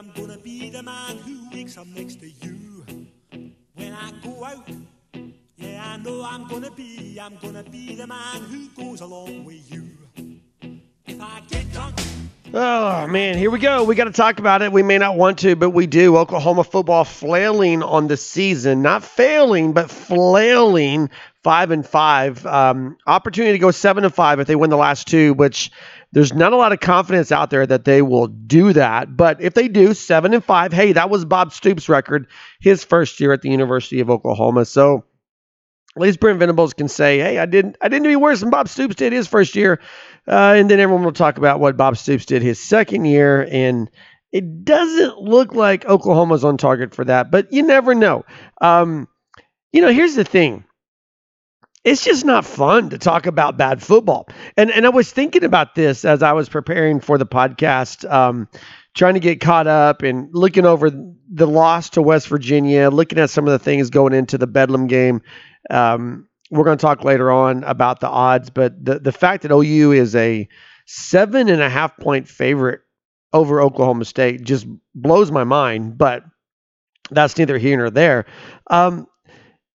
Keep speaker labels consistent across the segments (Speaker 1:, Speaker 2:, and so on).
Speaker 1: I'm gonna be the man who wakes up next to you. When I go out, yeah, I know I'm gonna be, I'm gonna be the man who goes along with you. If I get drunk,
Speaker 2: Oh man, here we go. We got to talk about it. We may not want to, but we do. Oklahoma football flailing on the season, not failing, but flailing five and five. Um, opportunity to go seven and five if they win the last two, which there's not a lot of confidence out there that they will do that. But if they do, seven and five, hey, that was Bob Stoops' record his first year at the University of Oklahoma. So at least Brent Venables can say, "Hey, I didn't, I didn't do any worse than Bob Stoops did his first year," uh, and then everyone will talk about what Bob Stoops did his second year, and it doesn't look like Oklahoma's on target for that, but you never know. Um, you know, here's the thing: it's just not fun to talk about bad football, and and I was thinking about this as I was preparing for the podcast. Um, trying to get caught up and looking over the loss to West Virginia, looking at some of the things going into the Bedlam game. Um, we're going to talk later on about the odds, but the, the fact that OU is a seven and a half point favorite over Oklahoma State just blows my mind, but that's neither here nor there. Um,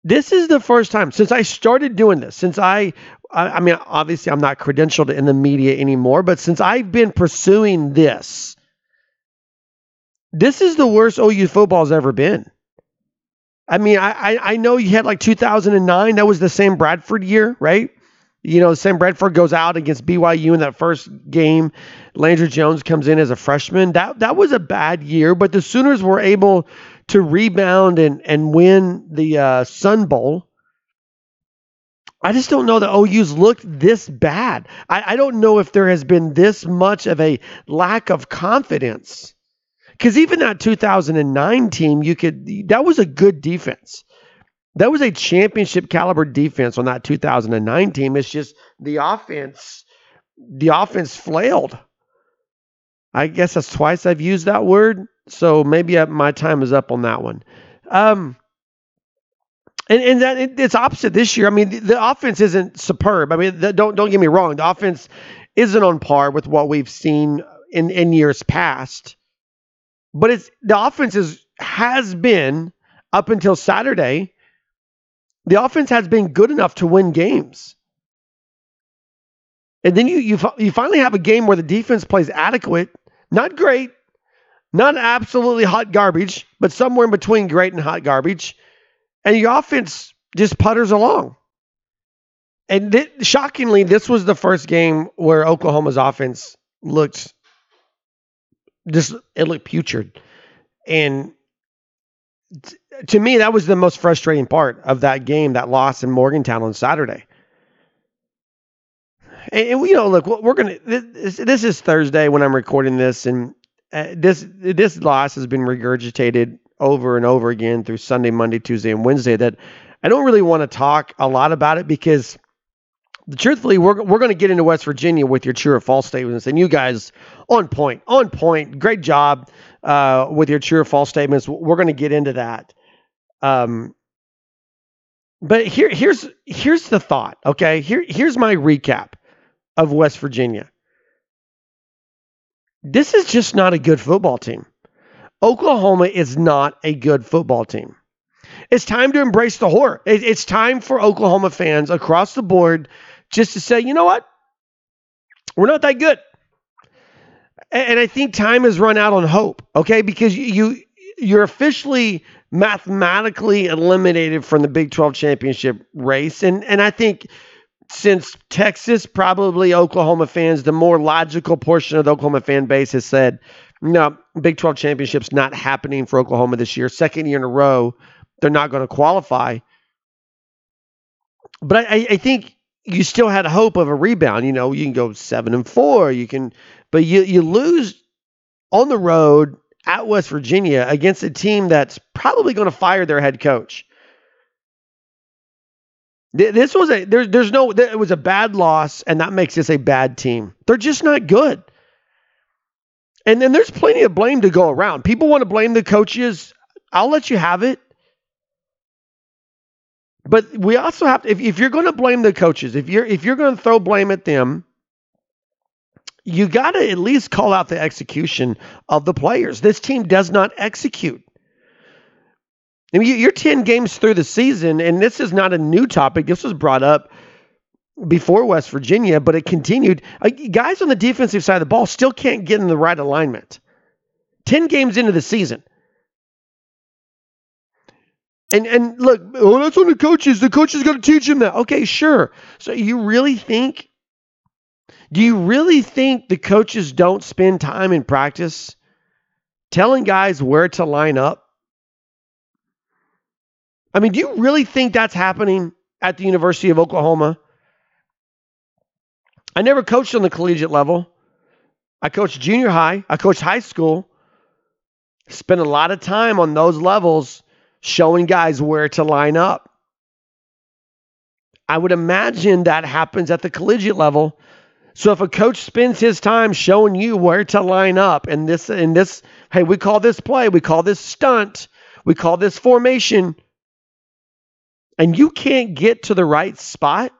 Speaker 2: this is the first time since I started doing this, since I, I, I mean, obviously I'm not credentialed in the media anymore, but since I've been pursuing this, this is the worst OU football's ever been. I mean, I, I I know you had like 2009. That was the Sam Bradford year, right? You know, Sam Bradford goes out against BYU in that first game. Landry Jones comes in as a freshman. That that was a bad year, but the Sooners were able to rebound and and win the uh, Sun Bowl. I just don't know that OU's looked this bad. I, I don't know if there has been this much of a lack of confidence. Because even that 2009 team, you could that was a good defense. That was a championship caliber defense on that 2009 team. It's just the offense, the offense flailed. I guess that's twice I've used that word, so maybe I, my time is up on that one. Um, and and that it, it's opposite this year. I mean, the, the offense isn't superb. I mean, the, don't don't get me wrong. The offense isn't on par with what we've seen in in years past but it's the offense is, has been up until Saturday. The offense has been good enough to win games, and then you you you finally have a game where the defense plays adequate, not great, not absolutely hot garbage, but somewhere in between great and hot garbage, and your offense just putters along. And th- shockingly, this was the first game where Oklahoma's offense looked just it looked putrid. And t- to me, that was the most frustrating part of that game, that loss in Morgantown on Saturday. And, and you know, look, we're gonna. This, this is Thursday when I'm recording this, and uh, this this loss has been regurgitated over and over again through Sunday, Monday, Tuesday, and Wednesday. That I don't really want to talk a lot about it because truthfully, we're, we're going to get into West Virginia with your true or false statements, and you guys on point, on point, great job uh, with your true or false statements. We're going to get into that. Um, but here, here's here's the thought. Okay, here here's my recap of West Virginia. This is just not a good football team. Oklahoma is not a good football team. It's time to embrace the horror. It's time for Oklahoma fans across the board just to say, you know what? We're not that good. And I think time has run out on hope, okay? Because you you're officially mathematically eliminated from the Big 12 championship race. And and I think since Texas, probably Oklahoma fans, the more logical portion of the Oklahoma fan base has said, no, Big 12 championship's not happening for Oklahoma this year. Second year in a row they're not going to qualify. But I, I think you still had hope of a rebound. You know, you can go seven and four. You can, but you you lose on the road at West Virginia against a team that's probably going to fire their head coach. This was a there's there's no it was a bad loss, and that makes this a bad team. They're just not good. And then there's plenty of blame to go around. People want to blame the coaches. I'll let you have it. But we also have to, if, if you're going to blame the coaches, if you're if you're going to throw blame at them, you got to at least call out the execution of the players. This team does not execute. I mean, you're 10 games through the season, and this is not a new topic. This was brought up before West Virginia, but it continued. Uh, guys on the defensive side of the ball still can't get in the right alignment. 10 games into the season. And and look, oh, that's on the coaches. The coaches got to teach him that. Okay, sure. So you really think? Do you really think the coaches don't spend time in practice telling guys where to line up? I mean, do you really think that's happening at the University of Oklahoma? I never coached on the collegiate level. I coached junior high. I coached high school. Spent a lot of time on those levels showing guys where to line up. I would imagine that happens at the collegiate level. So if a coach spends his time showing you where to line up and this and this, hey, we call this play, we call this stunt, we call this formation, and you can't get to the right spot,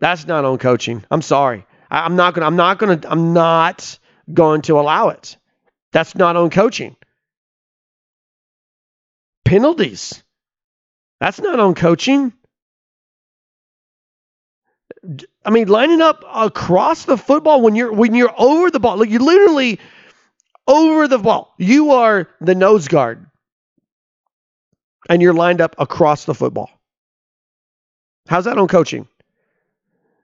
Speaker 2: that's not on coaching. I'm sorry. I, am not gonna, I'm not gonna, I'm not going to allow it. That's not on coaching penalties. That's not on coaching. I mean, lining up across the football when you're when you're over the ball, like you literally over the ball. You are the nose guard, and you're lined up across the football. How's that on coaching?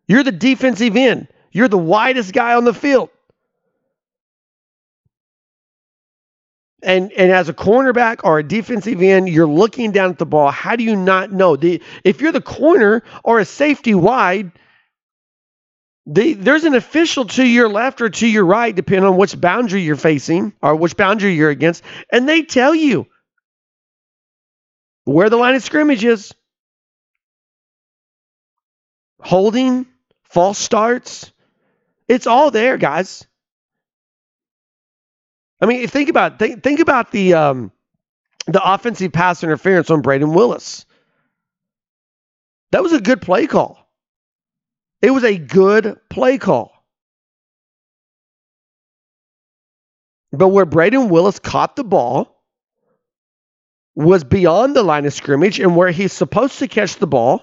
Speaker 2: You're the defensive end. You're the widest guy on the field. And and as a cornerback or a defensive end, you're looking down at the ball. How do you not know? The, if you're the corner or a safety wide, the, there's an official to your left or to your right, depending on which boundary you're facing or which boundary you're against, and they tell you where the line of scrimmage is. Holding, false starts, it's all there, guys. I mean, think about think, think about the um, the offensive pass interference on Brayden Willis. That was a good play call. It was a good play call. But where Brayden Willis caught the ball was beyond the line of scrimmage, and where he's supposed to catch the ball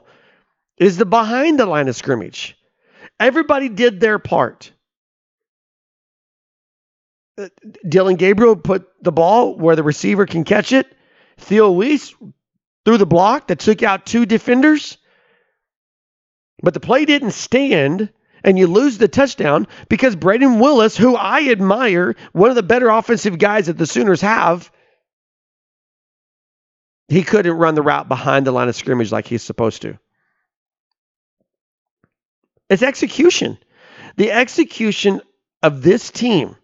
Speaker 2: is the behind the line of scrimmage. Everybody did their part. Uh, Dillon Gabriel put the ball where the receiver can catch it. Theo Wease threw the block that took out two defenders. But the play didn't stand, and you lose the touchdown because Brayden Willis, who I admire, one of the better offensive guys that the Sooners have, he couldn't run the route behind the line of scrimmage like he's supposed to. It's execution. The execution of this team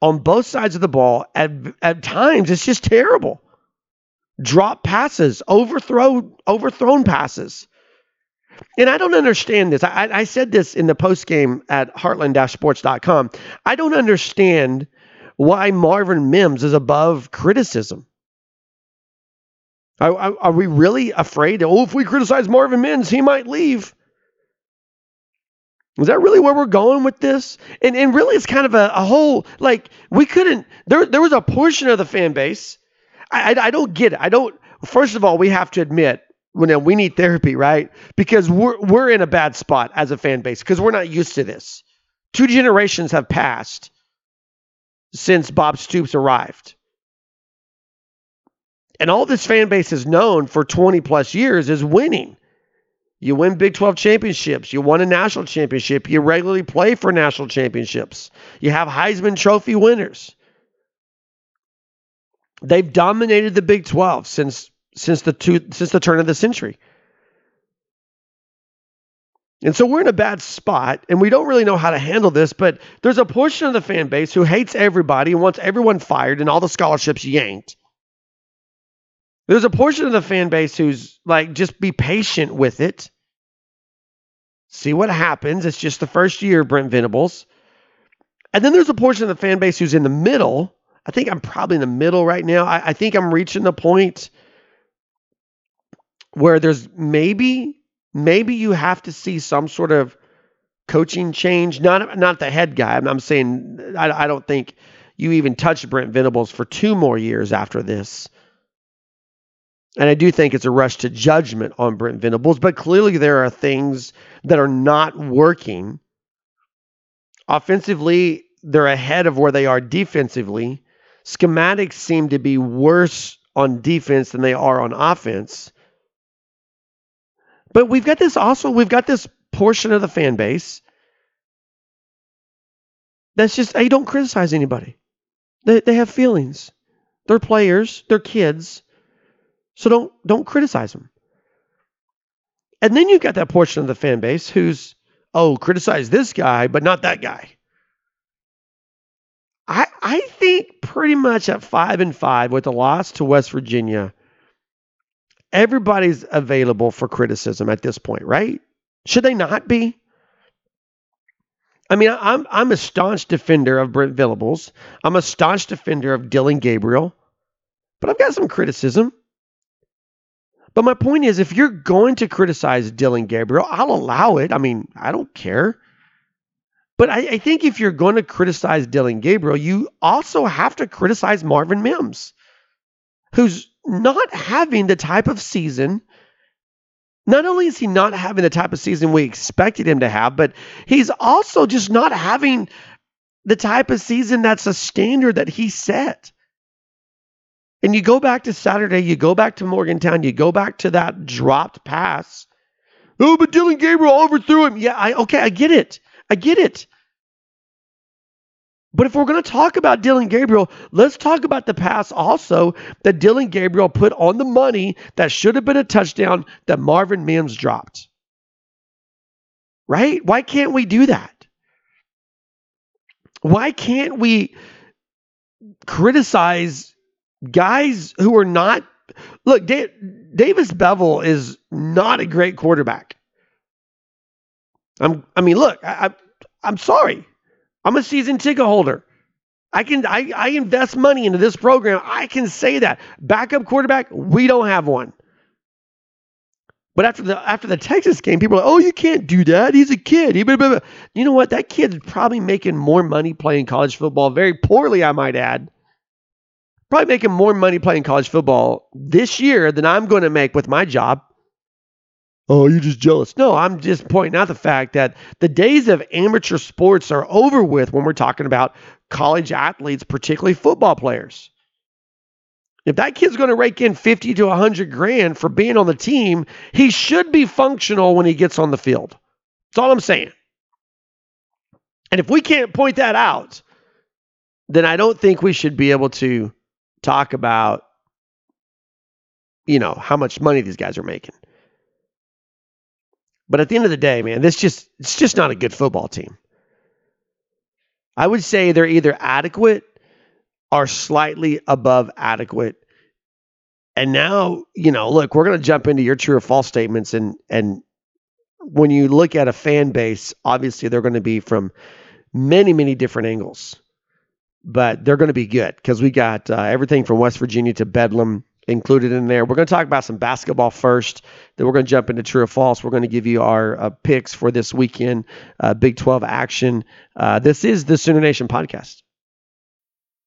Speaker 2: on both sides of the ball at, at times it's just terrible. Drop passes, overthrow overthrown passes. And I don't understand this. I, I said this in the post game at heartland-sports.com. I don't understand why Marvin Mims is above criticism. Are, are, we really afraid? Oh, if we criticize Marvin Mims, he might leave. Is that really where we're going with this? And and really, it's kind of a, a whole like we couldn't. There there was a portion of the fan base. I, I, I don't get it. I don't. First of all, we have to admit when we need therapy, right? Because we're we're in a bad spot as a fan base because we're not used to this. Two generations have passed since Bob Stoops arrived. And all this fan base has known for 20 plus years is winning. You win Big 12 championships. You won a national championship. You regularly play for national championships. You have Heisman Trophy winners. They've dominated the Big 12 since since the two since the turn of the century. And so we're in a bad spot and we don't really know how to handle this, but there's a portion of the fan base who hates everybody and wants everyone fired and all the scholarships yanked. There's a portion of the fan base who's like, just be patient with it. See what happens. It's just the first year, Brent Venables. And then there's a portion of the fan base who's in the middle. I think I'm probably in the middle right now. I, I think I'm reaching the point where there's maybe maybe you have to see some sort of coaching change. Not not the head guy. I'm, saying I, I don't think you even touch Brent Venables for two more years after this. And I do think it's a rush to judgment on Brent Venables, but clearly there are things that are not working. Offensively, they're ahead of where they are defensively. Schematics seem to be worse on defense than they are on offense. But we've got this also, we've got this portion of the fan base that's just, hey, don't criticize anybody. They, they have feelings. They're players, they're kids. So don't don't criticize them. And then you've got that portion of the fan base who's, oh, criticize this guy, but not that guy. I I think pretty much at five and five with a loss to West Virginia, everybody's available for criticism at this point, right? Should they not be? I mean, I'm I'm a staunch defender of Brent Venables. I'm a staunch defender of Dillon Gabriel, but I've got some criticism. But my point is, if you're going to criticize Dillon Gabriel, I'll allow it. I mean, I don't care. But I, I think if you're going to criticize Dillon Gabriel, you also have to criticize Marvin Mims, who's not having the type of season. Not only is he not having the type of season we expected him to have, but he's also just not having the type of season that's a standard that he set. And you go back to Saturday, you go back to Morgantown, you go back to that dropped pass. Oh, but Dillon Gabriel overthrew him. Yeah, I okay, I get it. I get it. But if we're going to talk about Dillon Gabriel, let's talk about the pass also that Dillon Gabriel put on the money that should have been a touchdown that Marvin Mims dropped. Right? Why can't we do that? Why can't we criticize guys who are not look Davis Beville is not a great quarterback. I'm I mean look I, I I'm sorry I'm a season ticket holder. I can I, I invest money into this program. I can say that. Backup quarterback, we don't have one. But after the after the Texas game, people are like, "Oh, you can't do that. He's a kid." He, blah, blah, blah. You know what? That kid's probably making more money playing college football, very poorly, I might add. Probably making more money playing college football this year than I'm going to make with my job. Oh, you're just jealous. No, I'm just pointing out the fact that the days of amateur sports are over with when we're talking about college athletes, particularly football players. If that kid's going to rake in 50 to 100 grand for being on the team, he should be functional when he gets on the field. That's all I'm saying. And if we can't point that out, then I don't think we should be able to talk about, you know, how much money these guys are making. But at the end of the day, man, this just it's just not a good football team. I would say they're either adequate or slightly above adequate. And now, you know, look, we're going to jump into your true or false statements and and when you look at a fan base, obviously they're going to be from many, many different angles. But they're going to be good because we got uh, everything from West Virginia to Bedlam included in there. We're going to talk about some basketball first. Then we're going to jump into true or false. We're going to give you our uh, picks for this weekend, uh, Big 12 action. Uh, this is the Sooner Nation podcast.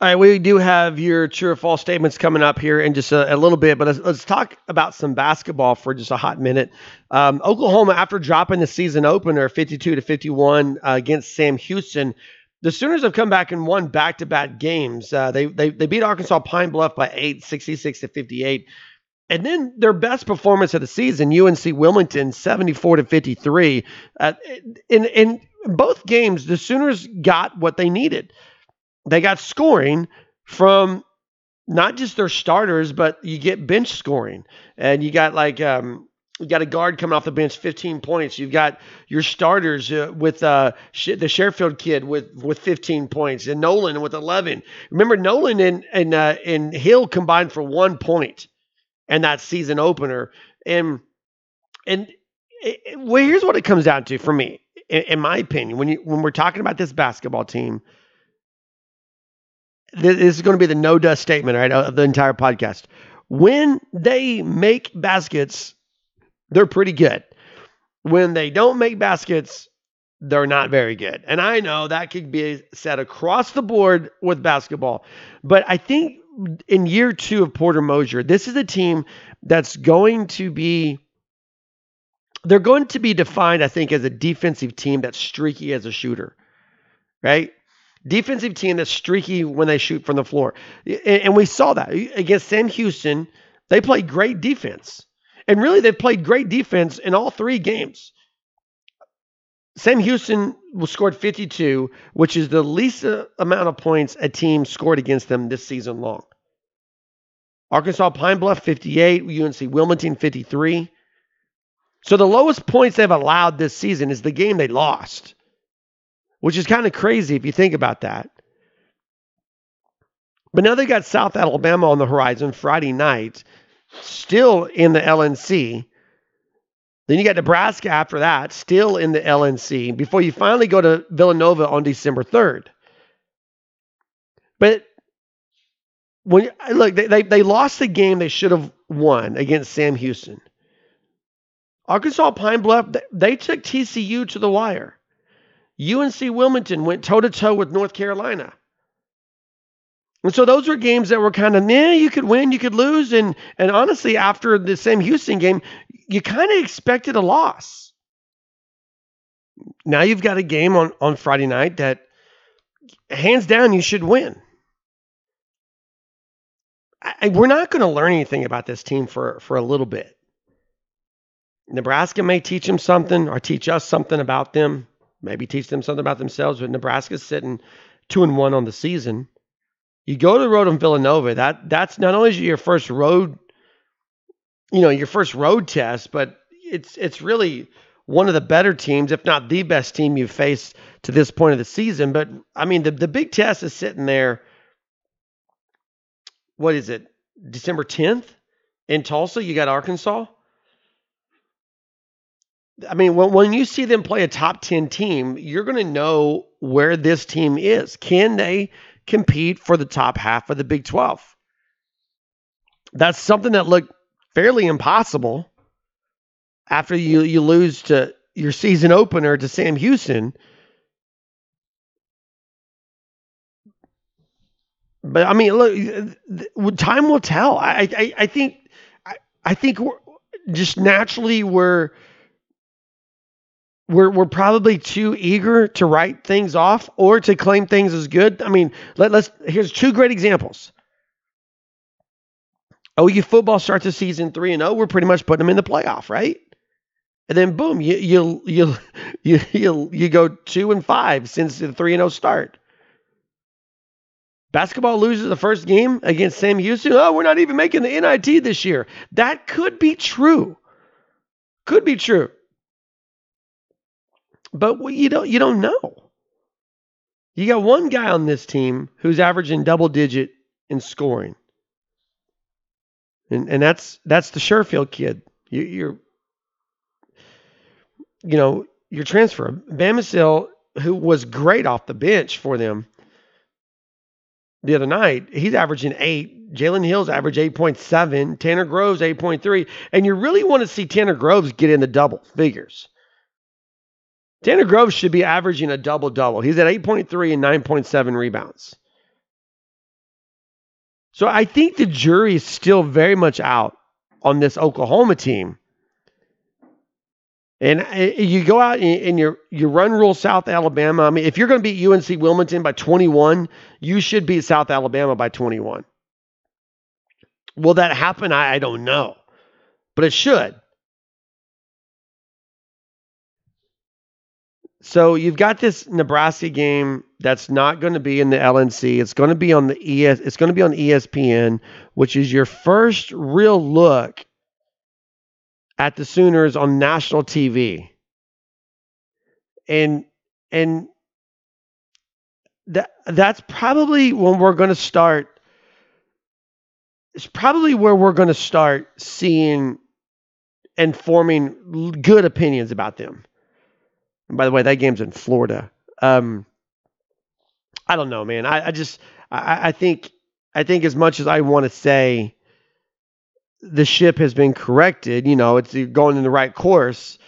Speaker 2: All right, we do have your true or false statements coming up here in just a, a little bit, but let's, let's, talk about some basketball for just a hot minute. Um, Oklahoma, after dropping the season opener 52 to 51 uh, against Sam Houston, the Sooners have come back and won back to back games. Uh, they, they, they beat Arkansas Pine Bluff by 8, 66 to 58. And then their best performance of the season, UNC Wilmington, 74 to 53. Uh, in, in both games, the Sooners got what they needed they got scoring from not just their starters, but you get bench scoring, and you got like um, you got a guard coming off the bench, 15 points. You've got your starters uh, with uh, the Sherfield kid with with 15 points, and Nolan with 11. Remember, Nolan and and uh, and Hill combined for one point, and that season opener. And and it, well, here's what it comes down to for me, in, in my opinion, when you when we're talking about this basketball team this is going to be the no dust statement, right, of the entire podcast. When they make baskets, they're pretty good. When they don't make baskets, they're not very good. And I know that could be said across the board with basketball. But I think in year two of Porter Moser, this is a team that's going to be they're going to be defined, I think, as a defensive team that's streaky as a shooter. Right? Defensive team that's streaky when they shoot from the floor. And we saw that against Sam Houston. They played great defense. And really, they've played great defense in all three games. Sam Houston scored 52, which is the least amount of points a team scored against them this season long. Arkansas Pine Bluff 58, UNC Wilmington 53. So the lowest points they've allowed this season is the game they lost which is kind of crazy if you think about that. But now they got South Alabama on the horizon Friday night, still in the LNC. Then you got Nebraska after that, still in the LNC, before you finally go to Villanova on December 3rd. But when look, they, they, they lost the game they should have won against Sam Houston. Arkansas Pine Bluff, they took TCU to the wire. UNC Wilmington went toe to toe with North Carolina. And so those were games that were kind of, yeah, you could win, you could lose. And and honestly, after the Sam Houston game, you kind of expected a loss. Now you've got a game on, on Friday night that hands down you should win. I, we're not going to learn anything about this team for, for a little bit. Nebraska may teach them something or teach us something about them maybe teach them something about themselves. But Nebraska's sitting two and one on the season. You go to the road in Villanova. That that's not only your first road, you know, your first road test, but it's it's really one of the better teams, if not the best team you've faced to this point of the season. But I mean, the the big test is sitting there. What is it? December tenth in Tulsa. You got Arkansas. I mean, when, when you see them play a top 10 team, you're going to know where this team is. Can they compete for the top half of the Big 12? That's something that looked fairly impossible after you, you lose to your season opener to Sam Houston. But I mean, look, time will tell. I, I, I think, I, I think we're just naturally we're we're we're probably too eager to write things off or to claim things as good. I mean, let, let's here's two great examples. OU football starts the season three and. Oh, we're pretty much putting them in the playoff, right? And then boom, you you you you you, you go two and five since the three and zero start. Basketball loses the first game against Sam Houston. Oh, we're not even making the NIT this year. That could be true. Could be true. But you don't you don't know. You got one guy on this team who's averaging double digit in scoring. And and that's that's the Sherfield kid. You, you're you know, your transfer. Bamisile, who was great off the bench for them the other night, he's averaging eight. Jalen Hill's average 8.7. Tanner Groves 8.3. And you really want to see Tanner Groves get in the double figures. Tanner Groves should be averaging a double double. He's at 8.3 and 9.7 rebounds. So I think the jury is still very much out on this Oklahoma team. And uh, you go out and you you run rule South Alabama. I mean, if you're going to beat UNC Wilmington by 21, you should beat South Alabama by 21. Will that happen? I, I don't know, but it should. So you've got this Nebraska game that's not going to be in the LNC. It's going to be on the ES. It's going to be on ESPN, which is your first real look at the Sooners on national TV. And and that that's probably when we're going to start it's probably where we're going to start seeing and forming good opinions about them. And by the way, that game's in Florida. Um, I don't know, man. I, I just I, I think I think as much as I want to say the ship has been corrected, you know, it's going in the right course.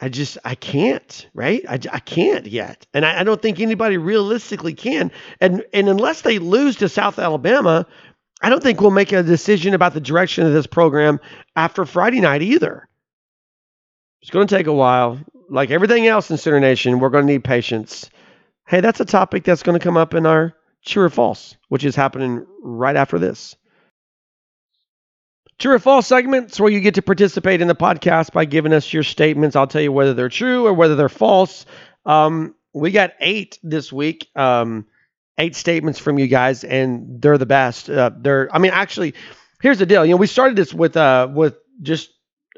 Speaker 2: I just I can't, right? I, I can't yet, and I, I don't think anybody realistically can. And and unless they lose to South Alabama, I don't think we'll make a decision about the direction of this program after Friday night either. It's going to take a while. Like everything else in Sooner Nation, we're going to need patience. Hey, that's a topic that's going to come up in our true or false, which is happening right after this. True or false segments where you get to participate in the podcast by giving us your statements. I'll tell you whether they're true or whether they're false. Um, we got eight this week. Um, eight statements from you guys, and they're the best. Uh, they're, I mean, actually, here's the deal. You know, we started this with uh, with just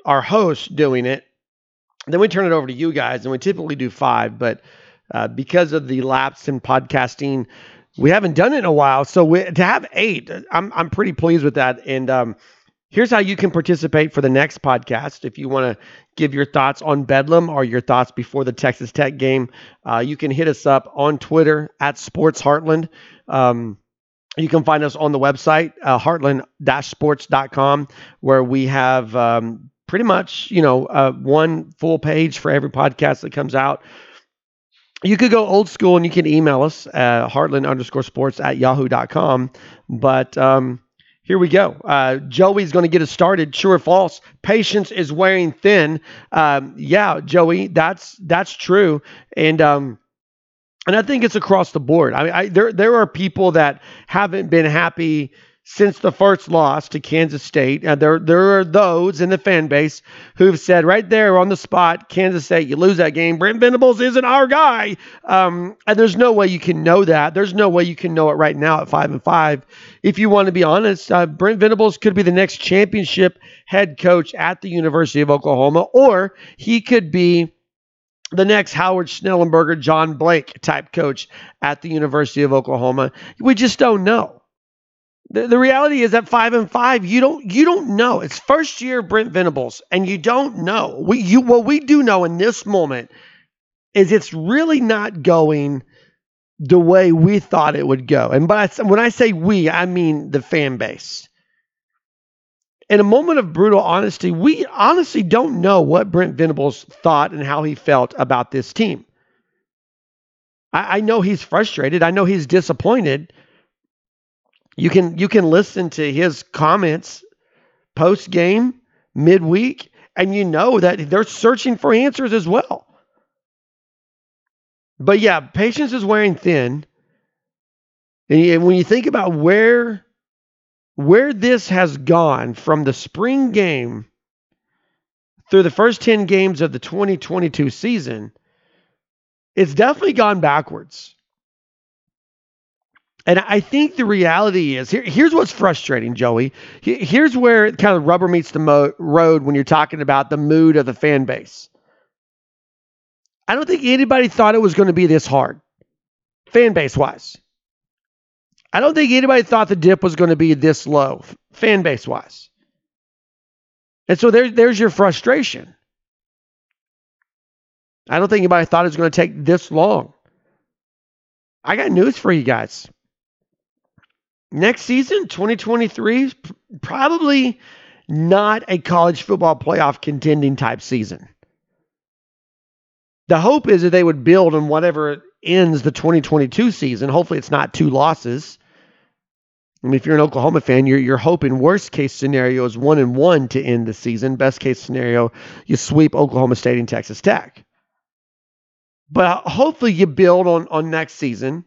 Speaker 2: our host doing it. Then we turn it over to you guys, and we typically do five, but uh, because of the lapse in podcasting, we haven't done it in a while. So we, to have eight, I'm I'm pretty pleased with that. And um, Here's how you can participate for the next podcast. If you want to give your thoughts on Bedlam or your thoughts before the Texas Tech game, uh, you can hit us up on Twitter at Sports Heartland. Um, you can find us on the website, uh, heartland-sports.com, where we have um, pretty much, you know, uh, one full page for every podcast that comes out. You could go old school and you can email us at heartland underscore sports at yahoo.com. But um, here we go. Uh, Joey's going to get us started. True or false? Patience is wearing thin. Um, yeah, Joey, that's that's true. And um, and I think it's across the board. I mean, I, there there are people that haven't been happy since the first loss to Kansas State. Uh, there, there are those in the fan base who've said right there on the spot, Kansas State, you lose that game. Brent Venables isn't our guy. Um, and there's no way you can know that. There's no way you can know it right now at five and five. If you want to be honest, uh, Brent Venables could be the next championship head coach at the University of Oklahoma, or he could be the next Howard Schnellenberger, John Blake type coach at the University of Oklahoma. We just don't know. The, the reality is at five and five, you don't you don't know. It's first year Brent Venables, and you don't know. We you what we do know in this moment is it's really not going the way we thought it would go. And but when I say we, I mean the fan base. In a moment of brutal honesty, we honestly don't know what Brent Venables thought and how he felt about this team. I, I know he's frustrated. I know he's disappointed. You can you can listen to his comments post game, midweek, and you know that they're searching for answers as well. But yeah, patience is wearing thin. And when you think about where where this has gone from the spring game through the first 10 games of the 2022 season, it's definitely gone backwards. And I think the reality is here, here's what's frustrating, Joey. Here's where kind of rubber meets the mo- road when you're talking about the mood of the fan base. I don't think anybody thought it was going to be this hard, fan base wise. I don't think anybody thought the dip was going to be this low, fan base wise. And so there, there's your frustration. I don't think anybody thought it was going to take this long. I got news for you guys next season, 2023, probably not a college football playoff contending type season. The hope is that they would build on whatever ends the 2022 season. Hopefully, it's not two losses. I mean, if you're an Oklahoma fan, you're you're hoping worst case scenario is one and one to end the season. Best case scenario, you sweep Oklahoma State and Texas Tech. But hopefully, you build on on next season,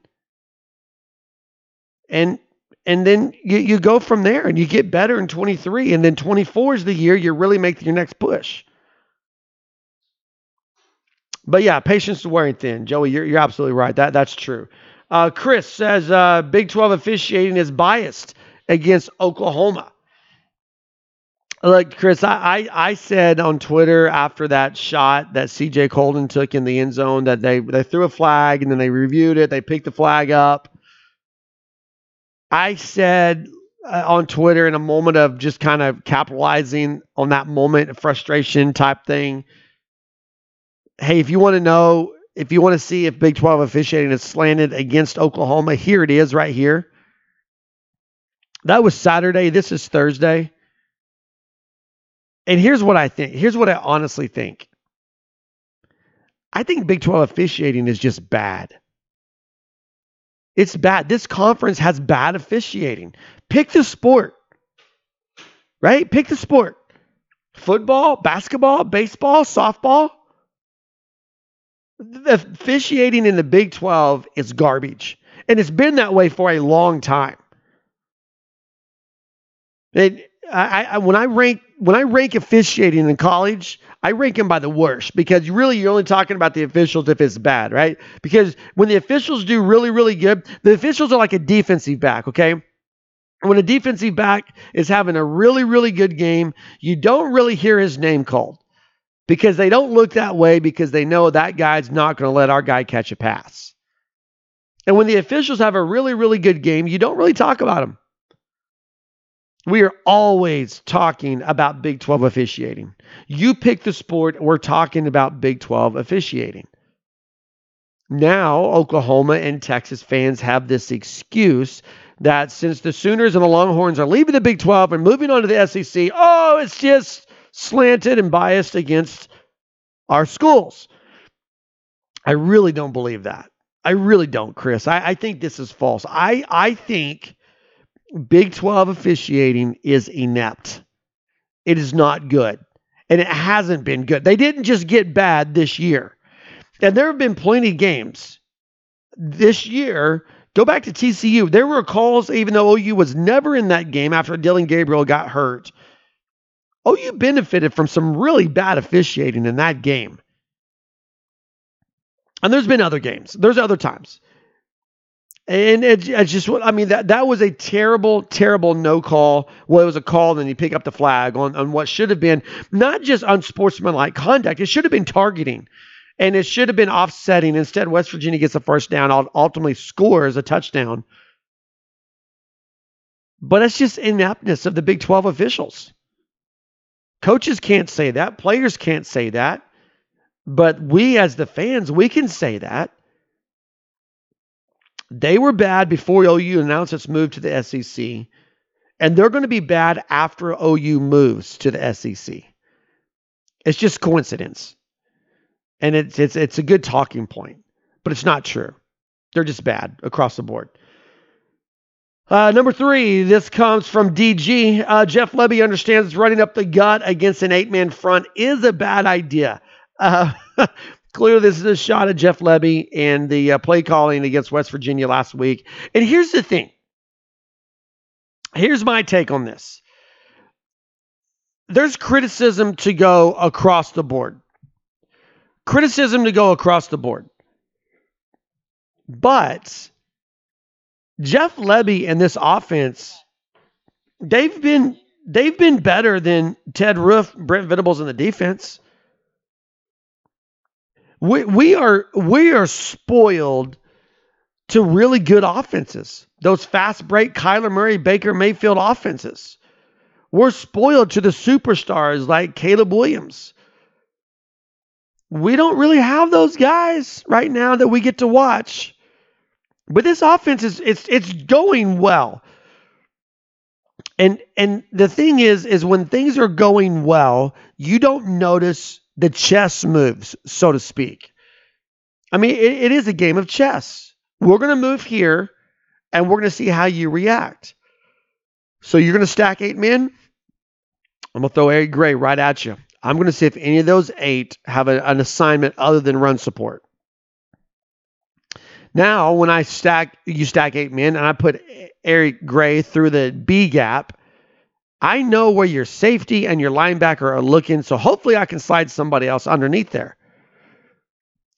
Speaker 2: and and then you, you go from there and you get better in 23, and then 24 is the year you really make your next push. But yeah, patience is wearing thin. Joey, you're, you're absolutely right. That that's true. Uh, Chris says uh, Big 12 officiating is biased against Oklahoma. Look, Chris, I, I, I, said on Twitter after that shot that CJ Coldon took in the end zone that they, they threw a flag and then they reviewed it. They picked the flag up. I said uh, on Twitter in a moment of just kind of capitalizing on that moment of frustration type thing. Hey, if you want to know if you want to see if Big 12 officiating is slanted against Oklahoma, here it is right here. That was Saturday. This is Thursday. And here's what I think. Here's what I honestly think. I think Big 12 officiating is just bad. It's bad. This conference has bad officiating. Pick the sport, right? Pick the sport football, basketball, baseball, softball the officiating in the Big 12 is garbage. And it's been that way for a long time. And I, I, when I rank when I rank officiating in college, I rank them by the worst because really you're only talking about the officials if it's bad, right? Because when the officials do really, really good, the officials are like a defensive back, okay? When a defensive back is having a really, really good game, you don't really hear his name called because they don't look that way because they know that guy's not going to let our guy catch a pass. And when the officials have a really, really good game, you don't really talk about them. We are always talking about Big 12 officiating. You pick the sport, we're talking about Big 12 officiating. Now, Oklahoma and Texas fans have this excuse that since the Sooners and the Longhorns are leaving the Big 12 and moving on to the SEC, oh, it's just slanted and biased against our schools. I really don't believe that. I really don't, Chris. I, I think this is false. I, I think Big 12 officiating is inept. It is not good. And it hasn't been good. They didn't just get bad this year. And there have been plenty of games this year. Go back to TCU. There were calls, even though OU was never in that game after Dillon Gabriel got hurt, OU benefited from some really bad officiating in that game. And there's been other games. There's other times. And it, it's just what I mean. That that was a terrible, terrible no call. Well, it was a call, and then you pick up the flag on, on what should have been not just unsportsmanlike conduct. It should have been targeting, and it should have been offsetting. Instead, West Virginia gets the first down, ultimately scores a touchdown. But it's just ineptness of the Big 12 officials. Coaches can't say that. Players can't say that. But we, as the fans, we can say that. They were bad before OU announced its move to the SEC, and they're going to be bad after OU moves to the SEC. It's just coincidence, and it's it's it's a good talking point, but it's not true. They're just bad across the board. Uh, number three, this comes from DG. Uh, Jeff Lebby understands running up the gut against an eight man front is a bad idea. Uh, clearly, this is a shot at Jeff Lebby and the uh, play calling against West Virginia last week. And here's the thing here's my take on this there's criticism to go across the board. Criticism to go across the board. But Jeff Lebby and this offense, they've been they've been better than Ted Roof, Brent Venables in the defense. We we are we are spoiled to really good offenses. Those fast break Kyler Murray, Baker Mayfield offenses. We're spoiled to the superstars like Caleb Williams. We don't really have those guys right now that we get to watch. But this offense is it's it's going well. And and the thing is is when things are going well, you don't notice the chess moves, so to speak. I mean, it, it is a game of chess. We're going to move here and we're going to see how you react. So you're going to stack eight men? I'm going to throw Eric Gray right at you. I'm going to see if any of those eight have a, an assignment other than run support. Now, when I stack, you stack eight men, and I put Eric Gray through the B gap, I know where your safety and your linebacker are looking. So hopefully, I can slide somebody else underneath there.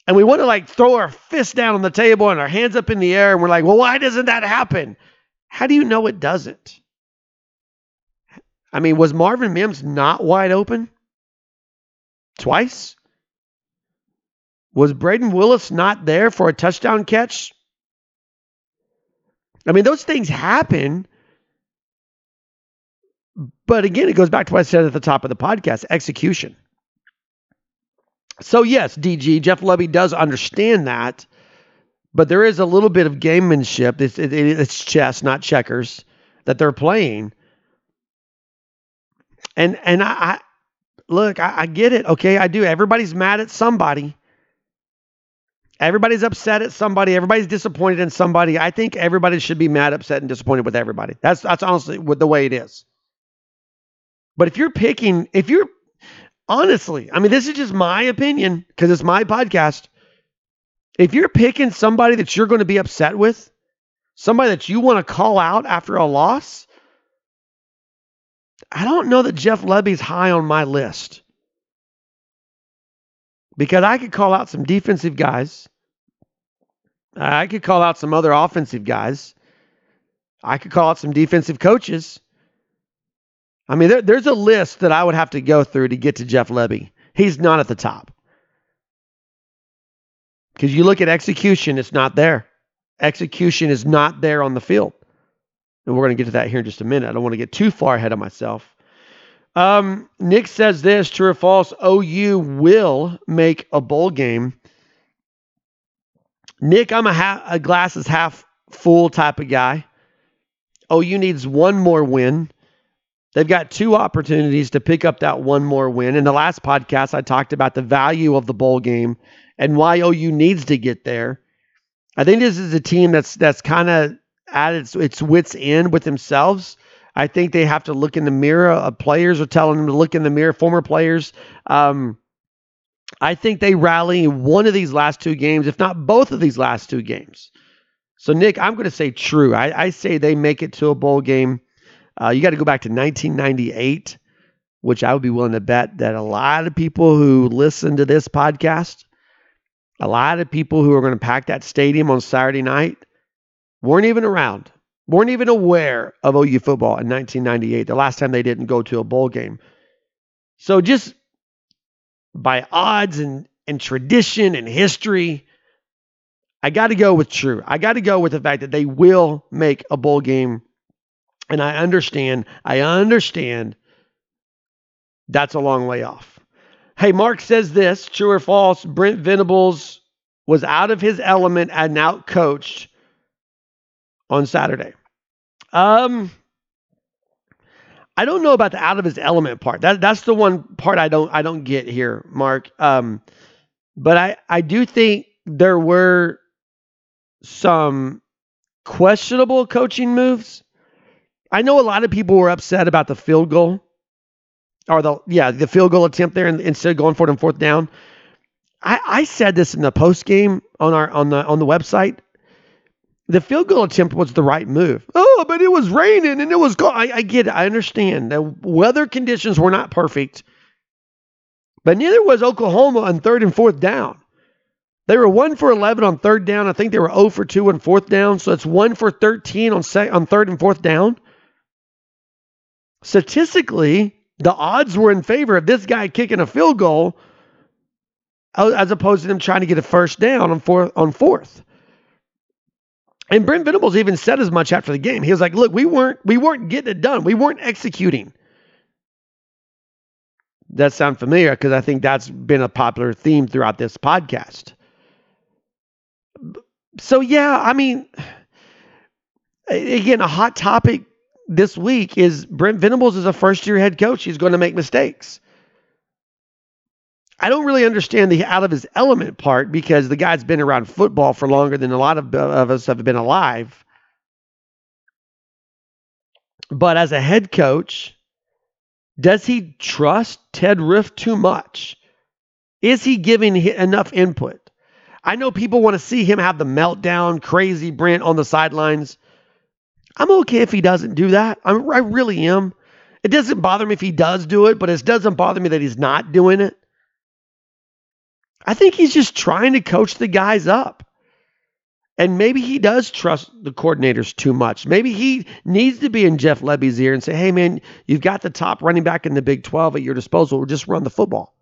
Speaker 2: And we want to like throw our fist down on the table and our hands up in the air, and we're like, well, why doesn't that happen? How do you know it doesn't? I mean, was Marvin Mims not wide open twice? Was Brayden Willis not there for a touchdown catch? I mean, those things happen. But again, it goes back to what I said at the top of the podcast execution. So, yes, DG, Jeff Lebby does understand that, but there is a little bit of gamemanship. It's, it, it's chess, not checkers, that they're playing. And and I, I look, I, I get it. Okay, I do. Everybody's mad at somebody. Everybody's upset at somebody. Everybody's disappointed in somebody. I think everybody should be mad, upset, and disappointed with everybody. That's that's honestly the way it is. But if you're picking, if you're honestly, I mean, this is just my opinion because it's my podcast. If you're picking somebody that you're going to be upset with, somebody that you want to call out after a loss, I don't know that Jeff Lebby's high on my list because I could call out some defensive guys. I could call out some other offensive guys. I could call out some defensive coaches. I mean, there, there's a list that I would have to go through to get to Jeff Lebby. He's not at the top. Because you look at execution, it's not there. Execution is not there on the field. And we're going to get to that here in just a minute. I don't want to get too far ahead of myself. Um, Nick says this true or false OU will make a bowl game. Nick, I'm a, ha- a half full type of guy. OU needs one more win. They've got two opportunities to pick up that one more win. In the last podcast, I talked about the value of the bowl game and why OU needs to get there. I think this is a team that's that's kind of at its its wits end with themselves. I think they have to look in the mirror. Uh, players are telling them to look in the mirror. Former players. Um, I think they rally one of these last two games, if not both of these last two games. So, Nick, I'm going to say true. I, I, say they make it to a bowl game. Uh, you got to go back to 1998, which I would be willing to bet that a lot of people who listen to this podcast, a lot of people who are going to pack that stadium on Saturday night, weren't even around, weren't even aware of OU football in 1998, the last time they didn't go to a bowl game. So just by odds and, and tradition and history, I got to go with true. I got to go with the fact that they will make a bowl game. And I understand, I understand that's a long way off. Hey, Mark says this true or false? Brent Venables was out of his element and out coached on Saturday. Um, I don't know about the out of his element part. That that's the one part I don't I don't get here, Mark. Um, but I I do think there were some questionable coaching moves. I know a lot of people were upset about the field goal or the yeah the field goal attempt there instead of going for it on fourth down. I, I said this in the post game on our on the on the website the field goal attempt was the right move. Oh, but it was raining and it was cold. I, I get it. I understand. The weather conditions were not perfect, but neither was Oklahoma on third and fourth down. They were one for 11 on third down. I think they were 0 for 2 on fourth down. So it's one for 13 on, se- on third and fourth down. Statistically, the odds were in favor of this guy kicking a field goal as opposed to them trying to get a first down on fourth. On fourth. And Brent Venables even said as much after the game. He was like, "Look, we weren't we weren't getting it done. We weren't executing." That sound familiar because I think that's been a popular theme throughout this podcast. So yeah, I mean, again, a hot topic this week is Brent Venables is a first year head coach. He's going to make mistakes. I don't really understand the out of his element part because the guy's been around football for longer than a lot of, of us have been alive. But as a head coach, does he trust Ted Roof too much? Is he giving enough input? I know people want to see him have the meltdown, crazy Brent on the sidelines. I'm okay if he doesn't do that. I'm, I really am. It doesn't bother me if he does do it, but it doesn't bother me that he's not doing it. I think he's just trying to coach the guys up. And maybe he does trust the coordinators too much. Maybe he needs to be in Jeff Lebby's ear and say, hey, man, you've got the top running back in the Big 12 at your disposal. Just run the football.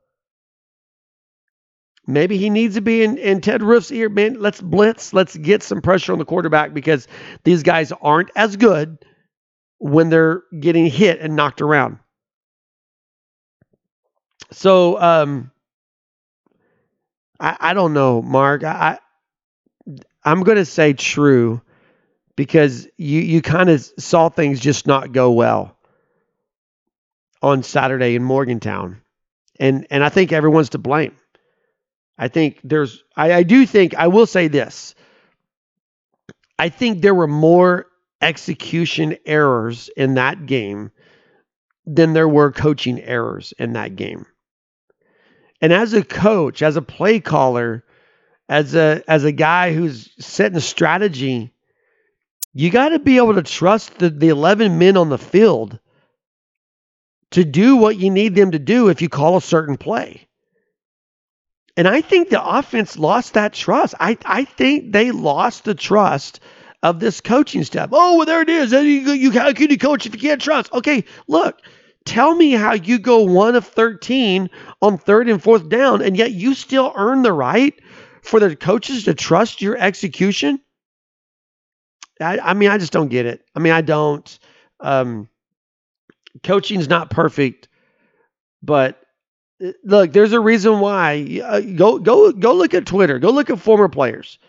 Speaker 2: Maybe he needs to be in, in Ted Roof's ear, man. Let's blitz. Let's get some pressure on the quarterback because these guys aren't as good when they're getting hit and knocked around. So, um, I, I don't know, Mark. I, I'm going to say true because you you kind of saw things just not go well on Saturday in Morgantown, and and I think everyone's to blame. I think there's I, I do think I will say this. I think there were more execution errors in that game than there were coaching errors in that game. And as a coach, as a play caller, as a as a guy who's setting strategy, you got to be able to trust the, the 11 men on the field to do what you need them to do if you call a certain play. And I think the offense lost that trust. I, I think they lost the trust of this coaching staff. Oh, well, there it is. You, you, how can you coach if you can't trust? Okay, look, tell me how you go one of 13 on third and fourth down, and yet you still earn the right for the coaches to trust your execution? I, I mean, I just don't get it. I mean, I don't. Um, coaching's not perfect, but look, there's a reason why. Uh, go go go look at Twitter. Go look at former players.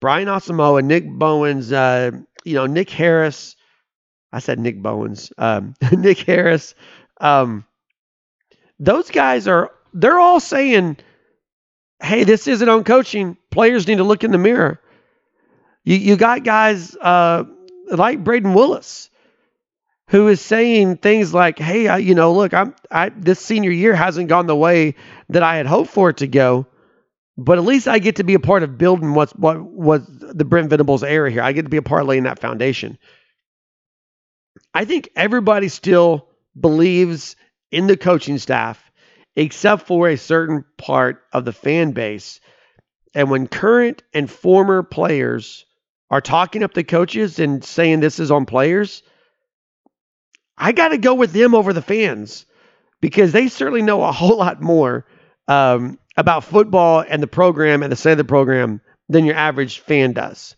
Speaker 2: Brian Asamoah, Nick Bowens, uh, you know Nick Harris. I said Nick Bowens. Um, Nick Harris. Um, those guys are. They're all saying hey, this isn't on coaching. Players need to look in the mirror. You, you got guys uh, like Brayden Willis who is saying things like, "Hey, I, you know, look, I'm I this senior year hasn't gone the way that I had hoped for it to go, but at least I get to be a part of building what's what was the Brent Venables era here. I get to be a part of laying that foundation." I think everybody still believes in the coaching staff except for a certain part of the fan base. And when current and former players are talking up the coaches and saying this is on players, I got to go with them over the fans because they certainly know a whole lot more um, about football and the program and the state of the program than your average fan does.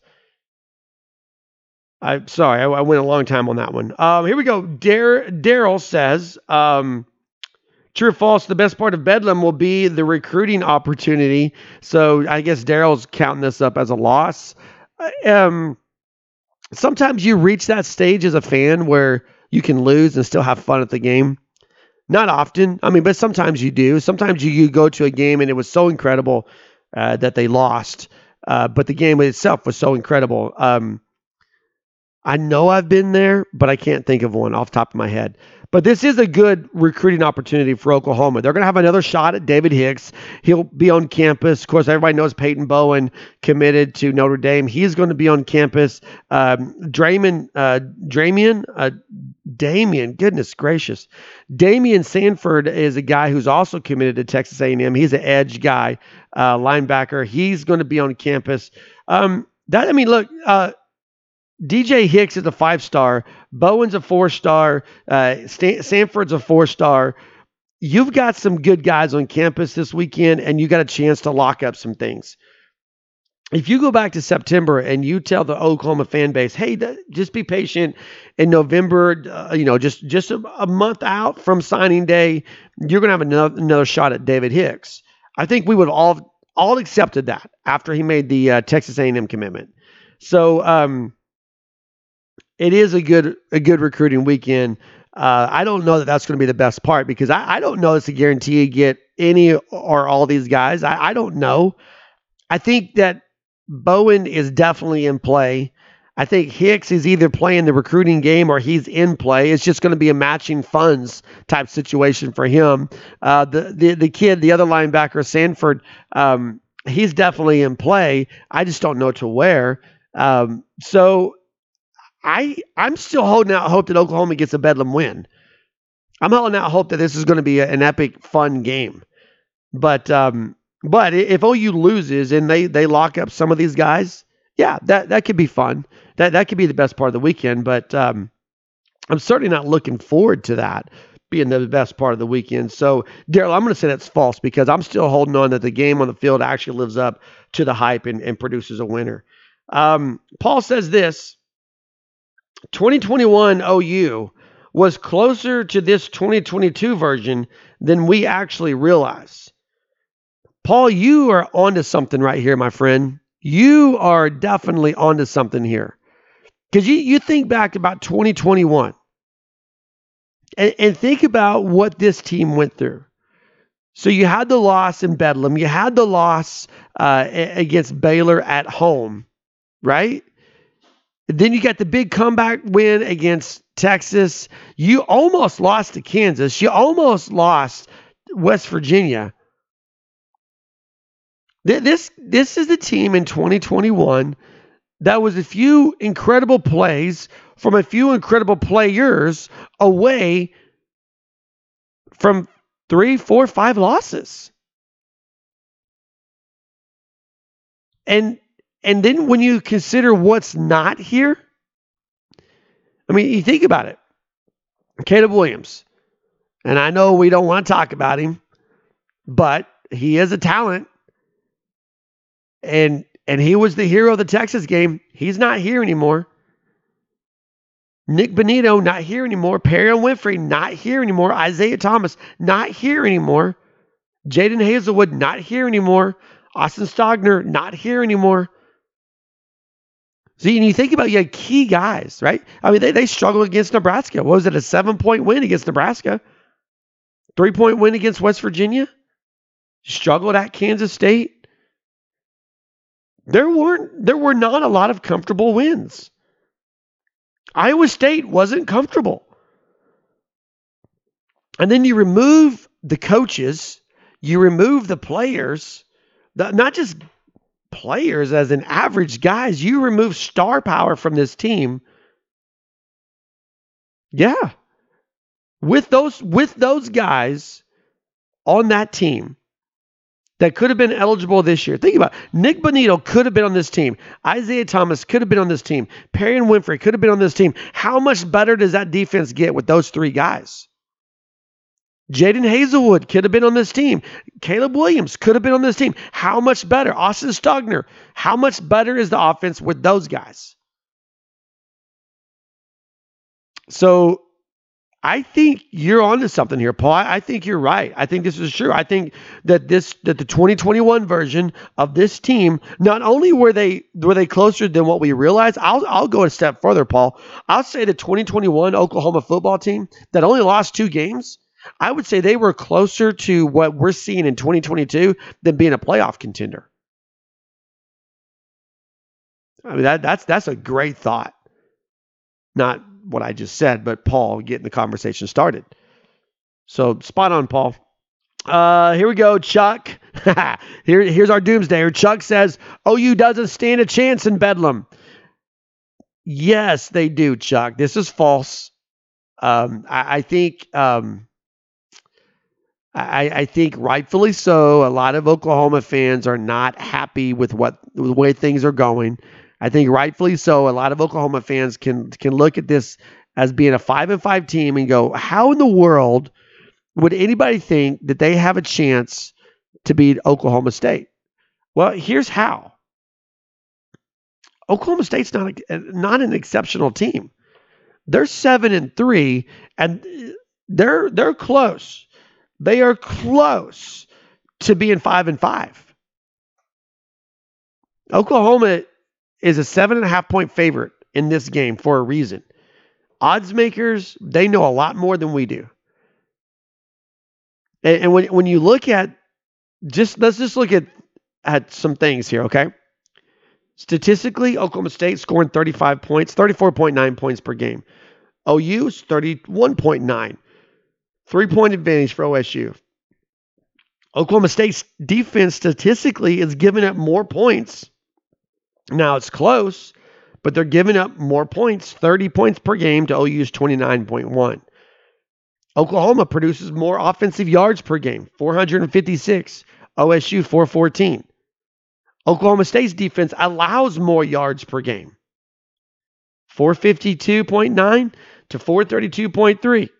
Speaker 2: I'm sorry, I, I, went a long time on that one. Um, here we go. Daryl says, um, True or false, the best part of Bedlam will be the recruiting opportunity. So I guess Daryl's counting this up as a loss. Uh, um, sometimes you reach that stage as a fan where you can lose and still have fun at the game. Not often. I mean, but sometimes you do. Sometimes you, you go to a game and it was so incredible uh, that they lost. Uh, but the game itself was so incredible. Um, I know I've been there, but I can't think of one off top of my head. But this is a good recruiting opportunity for Oklahoma. They're going to have another shot at David Hicks. He'll be on campus. Of course, everybody knows Peyton Bowen committed to Notre Dame. He's going to be on campus. Um, Draymond, uh, uh, Daymion, goodness gracious. Daymion Sanford is a guy who's also committed to Texas A&M. He's an edge guy, uh, linebacker. He's going to be on campus. Um, that I mean, look, uh, DJ Hicks is a five star. Bowen's a four star. Uh, Sanford's a four star. You've got some good guys on campus this weekend, and you got a chance to lock up some things. If you go back to September and you tell the Oklahoma fan base, "Hey, just be patient," in November, uh, you know, just just a, a, month out from signing day, you're going to have another, another shot at David Hicks. I think we would all all accepted that after he made the uh, Texas A&M commitment. So. Um, it is a good a good recruiting weekend. Uh, I don't know that that's going to be the best part because I, I don't know it's a guarantee you get any or all these guys. I, I don't know. I think that Bowen is definitely in play. I think Hicks is either playing the recruiting game or he's in play. It's just going to be a matching funds type situation for him. Uh, the, the the kid, the other linebacker, Sanford, um, he's definitely in play. I just don't know to where. Um, so I I'm still holding out hope that Oklahoma gets a Bedlam win. I'm holding out hope that this is going to be a, an epic, fun game. But um, but if OU loses and they they lock up some of these guys, yeah, that that could be fun. That that could be the best part of the weekend. But um, I'm certainly not looking forward to that being the best part of the weekend. So, Daryl, I'm going to say that's false because I'm still holding on that the game on the field actually lives up to the hype and, and produces a winner. Um, Paul says this 2021 OU was closer to this 2022 version than we actually realize. Paul, you are onto something right here, my friend. You are definitely onto something here. Because you, you think back about 2021 and, and think about what this team went through. So you had the loss in Bedlam, you had the loss uh, against Baylor at home, right? Then you got the big comeback win against Texas. You almost lost to Kansas. You almost lost West Virginia. This this is the team in 2021 that was a few incredible plays from a few incredible players away from three, four, five losses. And and then when you consider what's not here, I mean, you think about it. Caleb Williams, and I know we don't want to talk about him, but he is a talent. And and he was the hero of the Texas game. He's not here anymore. Nik Bonitto, not here anymore. Perrion Winfrey, not here anymore. Isaiah Thomas, not here anymore. Jadon Haselwood, not here anymore. Austin Stogner, not here anymore. See, and you think about you had key guys, right? I mean, they, they struggled against Nebraska. What was it, a seven point win against Nebraska? Three point win against West Virginia? Struggled at Kansas State? There weren't there were not a lot of comfortable wins. Iowa State wasn't comfortable. And then you remove the coaches, you remove the players, the, not just players as an average guys, you remove star power from this team. Yeah. With those with those guys on that team, that could have been eligible this year. Think about it. Nik Bonitto could have been on this team. Isaiah Thomas could have been on this team. Perrion Winfrey could have been on this team. How much better does that defense get with those three guys? Jadon Haselwood could have been on this team. Caleb Williams could have been on this team. How much better? Austin Stogner. How much better is the offense with those guys? So I think you're onto something here, Paul. I, I, think you're right. I think this is true. I think that this that the 2021 version of this team not only were they were they closer than what we realized. I'll I'll go a step further, Paul. I'll say the 2021 Oklahoma football team that only lost two games. I would say they were closer to what we're seeing in 2022 than being a playoff contender. I mean that that's that's a great thought. Not what I just said, but Paul getting the conversation started. So spot on, Paul. Uh, here we go, Chuck. here, here's our doomsdayer. Chuck says OU doesn't stand a chance in Bedlam. Yes, they do, Chuck. This is false. Um, I, I, think um, I, I, think rightfully so. A lot of Oklahoma fans are not happy with what the way things are going. I think rightfully so. A lot of Oklahoma fans can can look at this as being a five and five team and go, how in the world would anybody think that they have a chance to beat Oklahoma State? Well, here's how. Oklahoma State's not a, not an exceptional team. They're seven and three, and they're they're close. They are close to being five and five. Oklahoma is a seven and a half point favorite in this game for a reason. Odds makers, they know a lot more than we do. And, and when, when you look at just let's just look at at some things here, okay? Statistically, Oklahoma State scoring 35 points, 34.9 points per game. OU's 31.9. Three point advantage for OSU. Oklahoma State's defense statistically is giving up more points. Now it's close, but they're giving up more points 30 points per game to OU's 29.1. Oklahoma produces more offensive yards per game 456, OSU 414. Oklahoma State's defense allows more yards per game 452.9 to 432.3.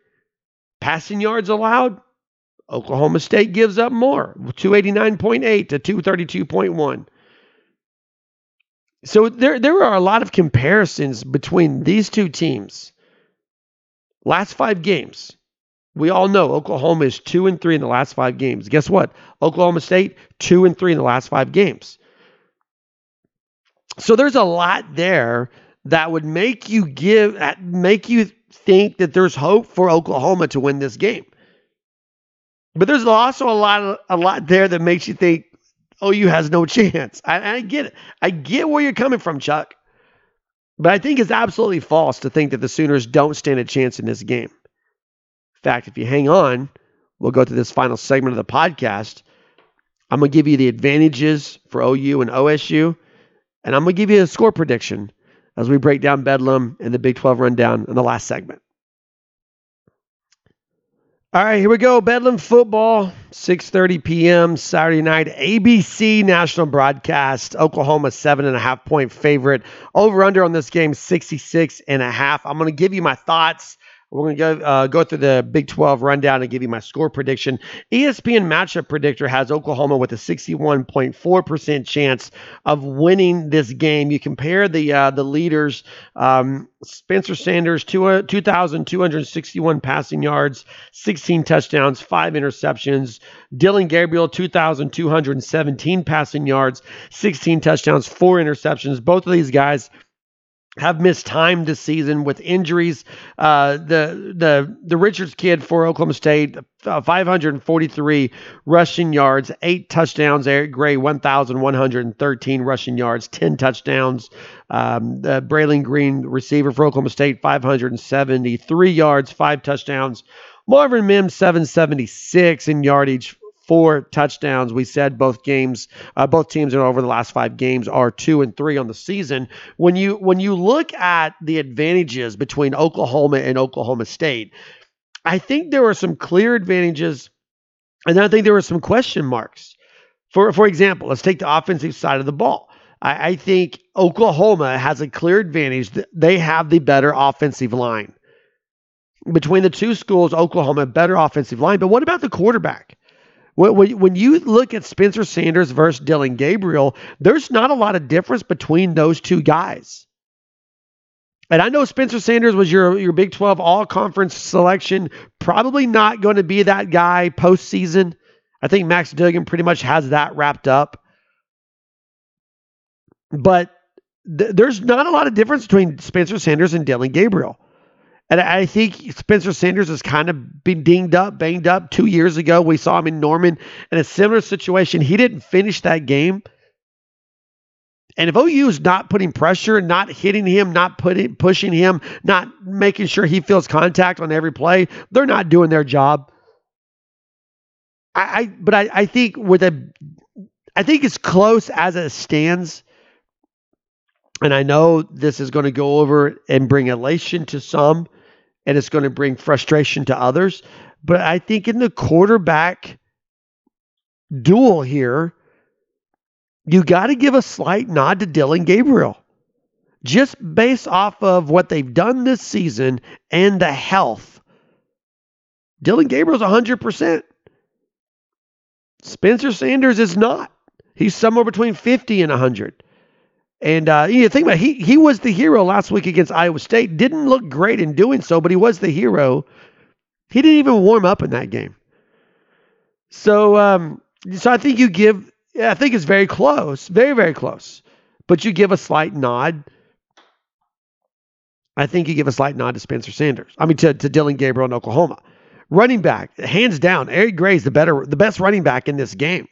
Speaker 2: Passing yards allowed, Oklahoma State gives up more 289.8 to 232.1. So there, there are a lot of comparisons between these two teams. Last five games, we all know Oklahoma is two and three in the last five games. Guess what? Oklahoma State, two and three in the last five games. So there's a lot there that would make you give make you think that there's hope for Oklahoma to win this game. But there's also a lot of, a lot there that makes you think oh, OU has no chance. I, I get it. I get where you're coming from, Chuck. But I think it's absolutely false to think that the Sooners don't stand a chance in this game. In fact, if you hang on, we'll go to this final segment of the podcast. I'm going to give you the advantages for OU and OSU, and I'm going to give you a score prediction as we break down Bedlam and the Big 12 rundown in the last segment. All right, here we go. Bedlam football, 6:30 p.m. Saturday night, ABC national broadcast. Oklahoma seven and a half point favorite. Over under on this game, 66 and a half. I'm going to give you my thoughts we're going to go, uh, go through the Big 12 rundown and give you my score prediction. ESPN matchup predictor has Oklahoma with a 61.4% chance of winning this game. You compare the uh, the leaders, um, Spencer Sanders, two, uh, 2,261 passing yards, 16 touchdowns, five interceptions. Dillon Gabriel, 2,217 passing yards, 16 touchdowns, four interceptions. Both of these guys have missed time this season with injuries. Uh, the the the Richards kid for Oklahoma State, uh, 543 rushing yards, eight touchdowns. Eric Gray, 1,113 rushing yards, 10 touchdowns. Um, the Braylon Green receiver for Oklahoma State, 573 yards, five touchdowns. Marvin Mims, 776 in yardage four touchdowns. We said both games, uh, both teams are over the last five games are two and three on the season. When you when you look at the advantages between Oklahoma and Oklahoma State, I think there were some clear advantages, and I think there were some question marks. For for example, let's take the offensive side of the ball. I, I think Oklahoma has a clear advantage. They have the better offensive line between the two schools, Oklahoma, better offensive line. But what about the quarterback? When you look at Spencer Sanders versus Dillon Gabriel, there's not a lot of difference between those two guys. And I know Spencer Sanders was your, your Big 12 all conference selection. Probably not going to be that guy postseason. I think Max Duggan pretty much has that wrapped up. But th- there's not a lot of difference between Spencer Sanders and Dillon Gabriel. And I think Spencer Sanders has kind of been dinged up, banged up. Two years ago, we saw him in Norman in a similar situation. He didn't finish that game. And if OU is not putting pressure, not hitting him, not putting pushing him, not making sure he feels contact on every play, they're not doing their job. I, I but I, I think with a I think it's close as it stands. And I know this is going to go over and bring elation to some and it's going to bring frustration to others. But I think in the quarterback duel here, you got to give a slight nod to Dillon Gabriel. Just based off of what they've done this season and the health. Dillon Gabriel's 100%. Spencer Sanders is not. He's somewhere between 50 and 100. And uh, you think about it, he he was the hero last week against Iowa State. Didn't look great in doing so, but he was the hero. He didn't even warm up in that game. So um, so I think you give I think it's very close, very very close. But you give a slight nod. I think you give a slight nod to Spencer Sanders. I mean to, to Dillon Gabriel in Oklahoma. Running back, hands down, Eric Gray's the better the best running back in this game.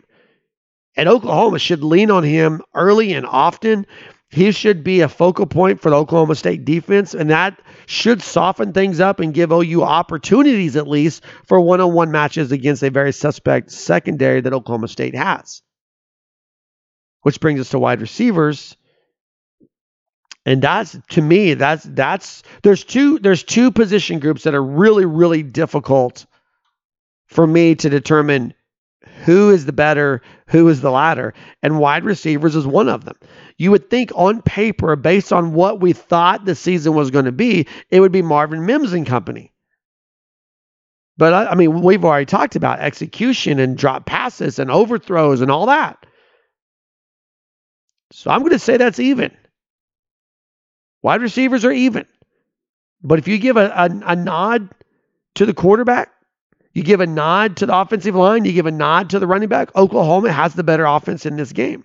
Speaker 2: And Oklahoma should lean on him early and often. He should be a focal point for the Oklahoma State defense, and that should soften things up and give OU opportunities at least for one on one matches against a very suspect secondary that Oklahoma State has. Which brings us to wide receivers. And that's to me, that's that's there's two there's two position groups that are really, really difficult for me to determine who is the better, who is the latter, and wide receivers is one of them. You would think on paper, based on what we thought the season was going to be, it would be Marvin Mims and company. But I, I mean, we've already talked about execution and drop passes and overthrows and all that. So I'm going to say that's even. Wide receivers are even. But if you give a, a, a nod to the quarterback, you give a nod to the offensive line, you give a nod to the running back, Oklahoma has the better offense in this game.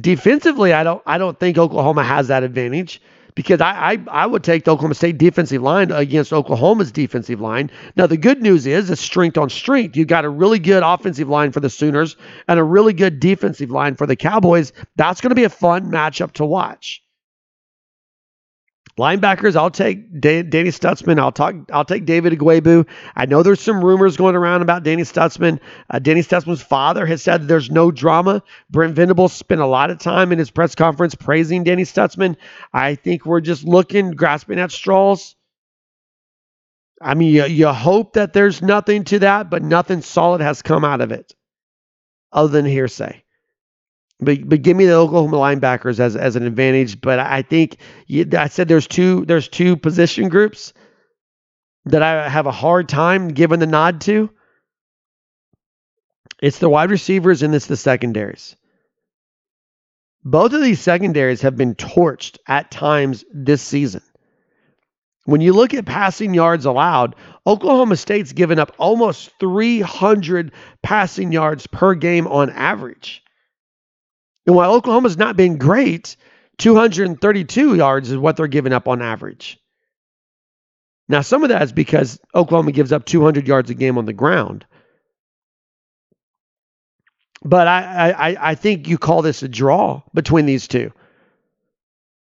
Speaker 2: Defensively, I don't I don't think Oklahoma has that advantage because I, I, I would take the Oklahoma State defensive line against Oklahoma's defensive line. Now the good news is it's strength on strength. You got a really good offensive line for the Sooners and a really good defensive line for the Cowboys. That's going to be a fun matchup to watch. Linebackers, I'll take da- Danny Stutsman. I'll talk. I'll take David Ugwoegbu. I know there's some rumors going around about Danny Stutsman. Uh, Danny Stutsman's father has said there's no drama. Brent Venables spent a lot of time in his press conference praising Danny Stutsman. I think we're just looking, grasping at straws. I mean, you, you hope that there's nothing to that, but nothing solid has come out of it, other than hearsay. But but give me the Oklahoma linebackers as as an advantage. But I think you, I said there's two there's two position groups that I have a hard time giving the nod to. It's the wide receivers and it's the secondaries. Both of these secondaries have been torched at times this season. When you look at passing yards allowed, Oklahoma State's given up almost 300 passing yards per game on average. And while Oklahoma's not been great, 232 yards is what they're giving up on average. Now, some of that is because Oklahoma gives up 200 yards a game on the ground. But I, I, I think you call this a draw between these two.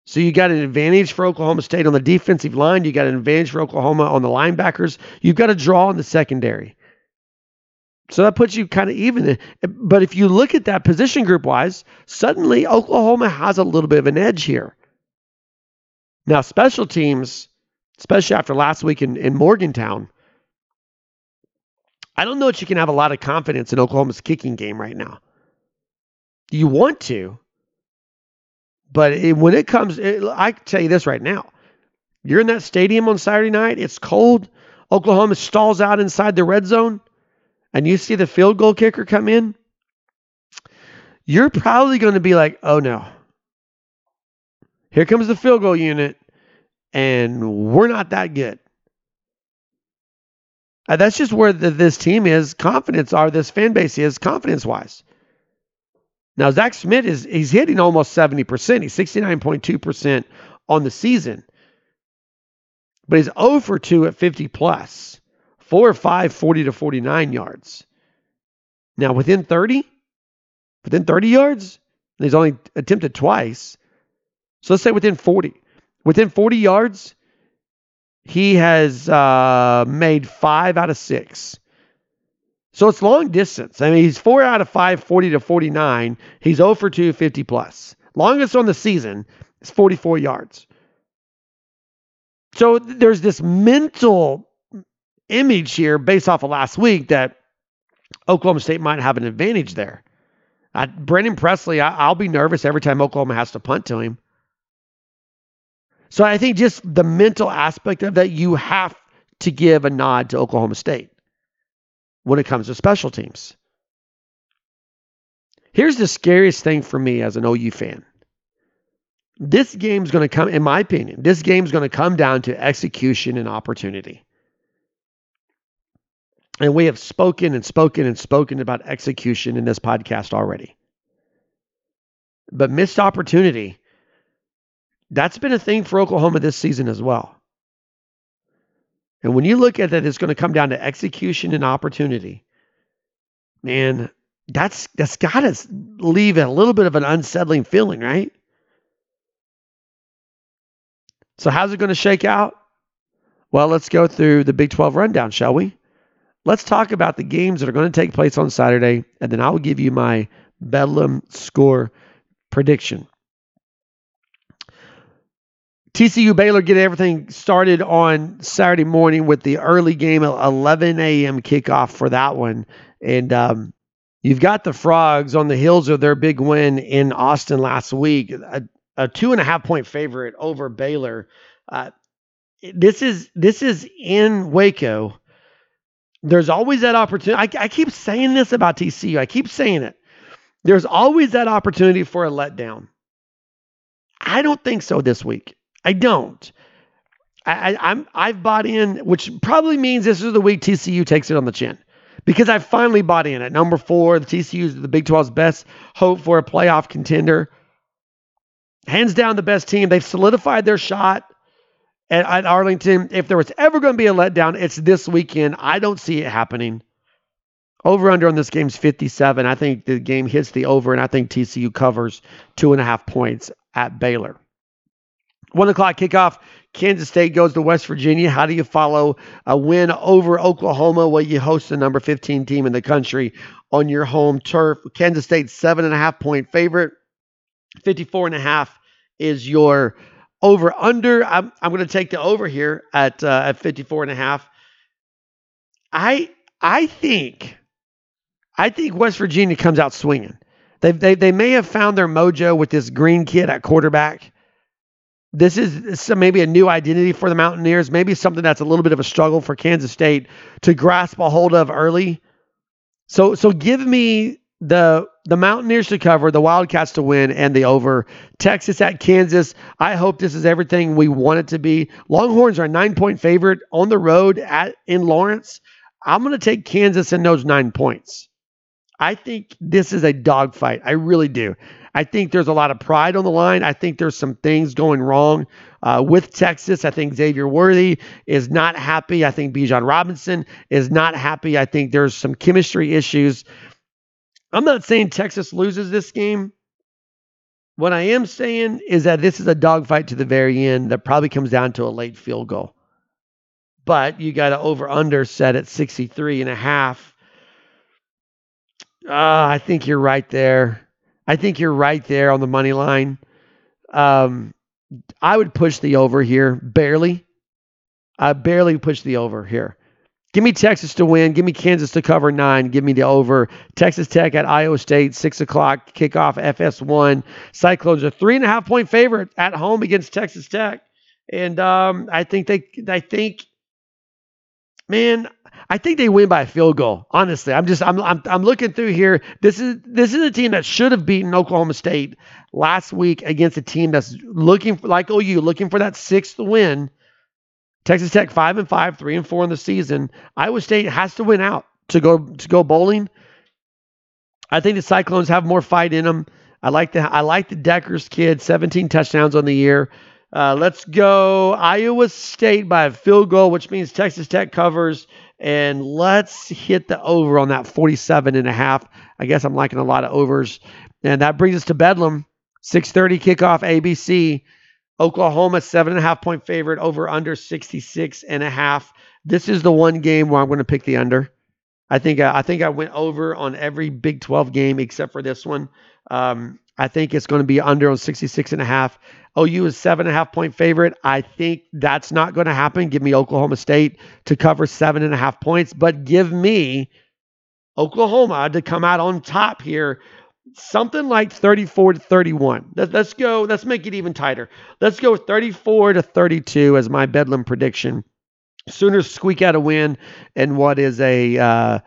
Speaker 2: So you got an advantage for Oklahoma State on the defensive line. You got an advantage for Oklahoma on the linebackers. You've got a draw in the secondary. So that puts you kind of even. But if you look at that position group wise, suddenly Oklahoma has a little bit of an edge here. Now, special teams, especially after last week in, in Morgantown, I don't know that you can have a lot of confidence in Oklahoma's kicking game right now. You want to, but it, when it comes, it, I tell you this right now. You're in that stadium on Saturday night, it's cold. Oklahoma stalls out inside the red zone and you see the field goal kicker come in, you're probably going to be like, oh no. Here comes the field goal unit, and we're not that good. Uh, that's just where the, this team is confidence, are this fan base is confidence wise. Now, Zach Smith is he's hitting almost 70%. He's 69.2% on the season. But he's 0 for 2 at 50 plus four or five, 40 to 49 yards. Now, within 30, within 30 yards, he's only attempted twice. So let's say within 40. Within 40 yards, he has uh, made five out of six. So it's long distance. I mean, he's four out of five, 40 to 49. He's 0 for 2, 50 plus. Longest on the season is 44 yards. So there's this mental image here based off of last week that Oklahoma State might have an advantage there. Uh, Brennan Presley, I, will be nervous every time Oklahoma has to punt to him. So I think just the mental aspect of that, you have to give a nod to Oklahoma State when it comes to special teams. Here's the scariest thing for me as an OU fan. This game's going to come, in my opinion, this game's going to come down to execution and opportunity. And we have spoken and spoken and spoken about execution in this podcast already. But missed opportunity, that's been a thing for Oklahoma this season as well. And when you look at that, it's going to come down to execution and opportunity. Man, that's that's got to leave a little bit of an unsettling feeling, right? So how's it going to shake out? Well, let's go through the Big 12 rundown, shall we? Let's talk about the games that are going to take place on Saturday, and then I will give you my Bedlam score prediction. TCU Baylor get everything started on Saturday morning with the early game at 11 a.m. kickoff for that one. And um, you've got the Frogs on the heels of their big win in Austin last week, a, a two and a half point favorite over Baylor. Uh, this is this is in Waco. There's always that opportunity. I, I keep saying this about TCU. I keep saying it. There's always that opportunity for a letdown. I don't think so this week. I don't. I, I, I'm I've bought in, which probably means this is the week TCU takes it on the chin. Because I finally bought in at number four. The TCU is the Big 12's best hope for a playoff contender. Hands down, the best team. They've solidified their shot at, at Arlington. If there was ever going to be a letdown, it's this weekend. I don't see it happening. Over under on this game's 57. I think the game hits the over, and I think TCU covers two and a half points at Baylor. One o'clock kickoff. Kansas State goes to West Virginia. How do you follow a win over Oklahoma? Well, you host the number 15 team in the country on your home turf. Kansas State, seven and a half point favorite. 54 and a half is your over under. I'm, I'm going to take the over here at, uh, at 54 and a half. I, I think, I think West Virginia comes out swinging. They, they, they may have found their mojo with this green kid at quarterback this is some, maybe a new identity for the Mountaineers, maybe something that's a little bit of a struggle for Kansas State to grasp a hold of early. So so give me the the Mountaineers to cover, the Wildcats to win, and the over. Texas at Kansas. I hope this is everything we want it to be. Longhorns are a nine point favorite on the road at in Lawrence. I'm going to take Kansas in those nine points. I think this is a dogfight. I really do. I think there's a lot of pride on the line. I think there's some things going wrong uh, with Texas. I think Xavier Worthy is not happy. I think Bijan Robinson is not happy. I think there's some chemistry issues. I'm not saying Texas loses this game. What I am saying is that this is a dogfight to the very end that probably comes down to a late field goal. But you got to over under set at 63 and a half. Uh, I think you're right there. I think you're right there on the money line. Um, I would push the over here barely. I barely push the over here. Give me Texas to win. Give me Kansas to cover nine. Give me the over. Texas Tech at Iowa State, six o'clock kickoff. FS1. Cyclones are three and a half point favorite at home against Texas Tech, and um, I think they. I think, man, I think they win by a field goal. Honestly, I'm just I'm I'm, I'm looking through here. This is this is a team that should have beaten Oklahoma State last week against a team that's looking for like OU looking for that sixth win. Texas Tech five and five, three and four in the season. Iowa State has to win out to go to go bowling. I think the Cyclones have more fight in them. I like the I like the Dekkers kid, 17 touchdowns on the year. Uh, let's go Iowa State by a field goal, which means Texas Tech covers. And let's hit the over on that 47 and a half. I guess I'm liking a lot of overs. And that brings us to Bedlam. 6:30 kickoff ABC. Oklahoma seven and a half point favorite over under 66 and a half. This is the one game where I'm going to pick the under. I think I think I went over on every Big 12 game except for this one. Um, I think it's going to be under on 66 and a half. OU is seven and a half point favorite. I think that's not going to happen. Give me Oklahoma State to cover seven and a half points, but give me Oklahoma to come out on top here. Something like 34 to 31. Let, us go. Let's make it even tighter. Let's go 34 to 32 as my Bedlam prediction. Sooners squeak out a win in what is a, uh,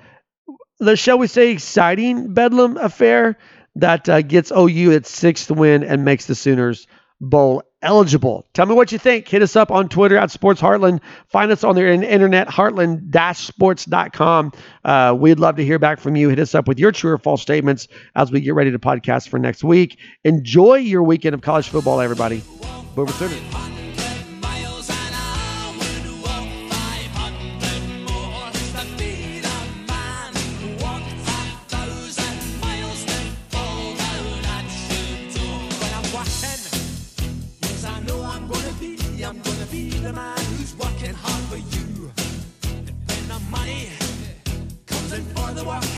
Speaker 2: shall we say, exciting Bedlam affair that uh, gets OU its sixth win and makes the Sooners Bowl eligible. Tell me what you think. Hit us up on Twitter at Sports Heartland. Find us on the internet, heartland-sports.com. Uh, we'd love to hear back from you. Hit us up with your true or false statements as we get ready to podcast for next week. Enjoy your weekend of college football, everybody. Boomer Sooners.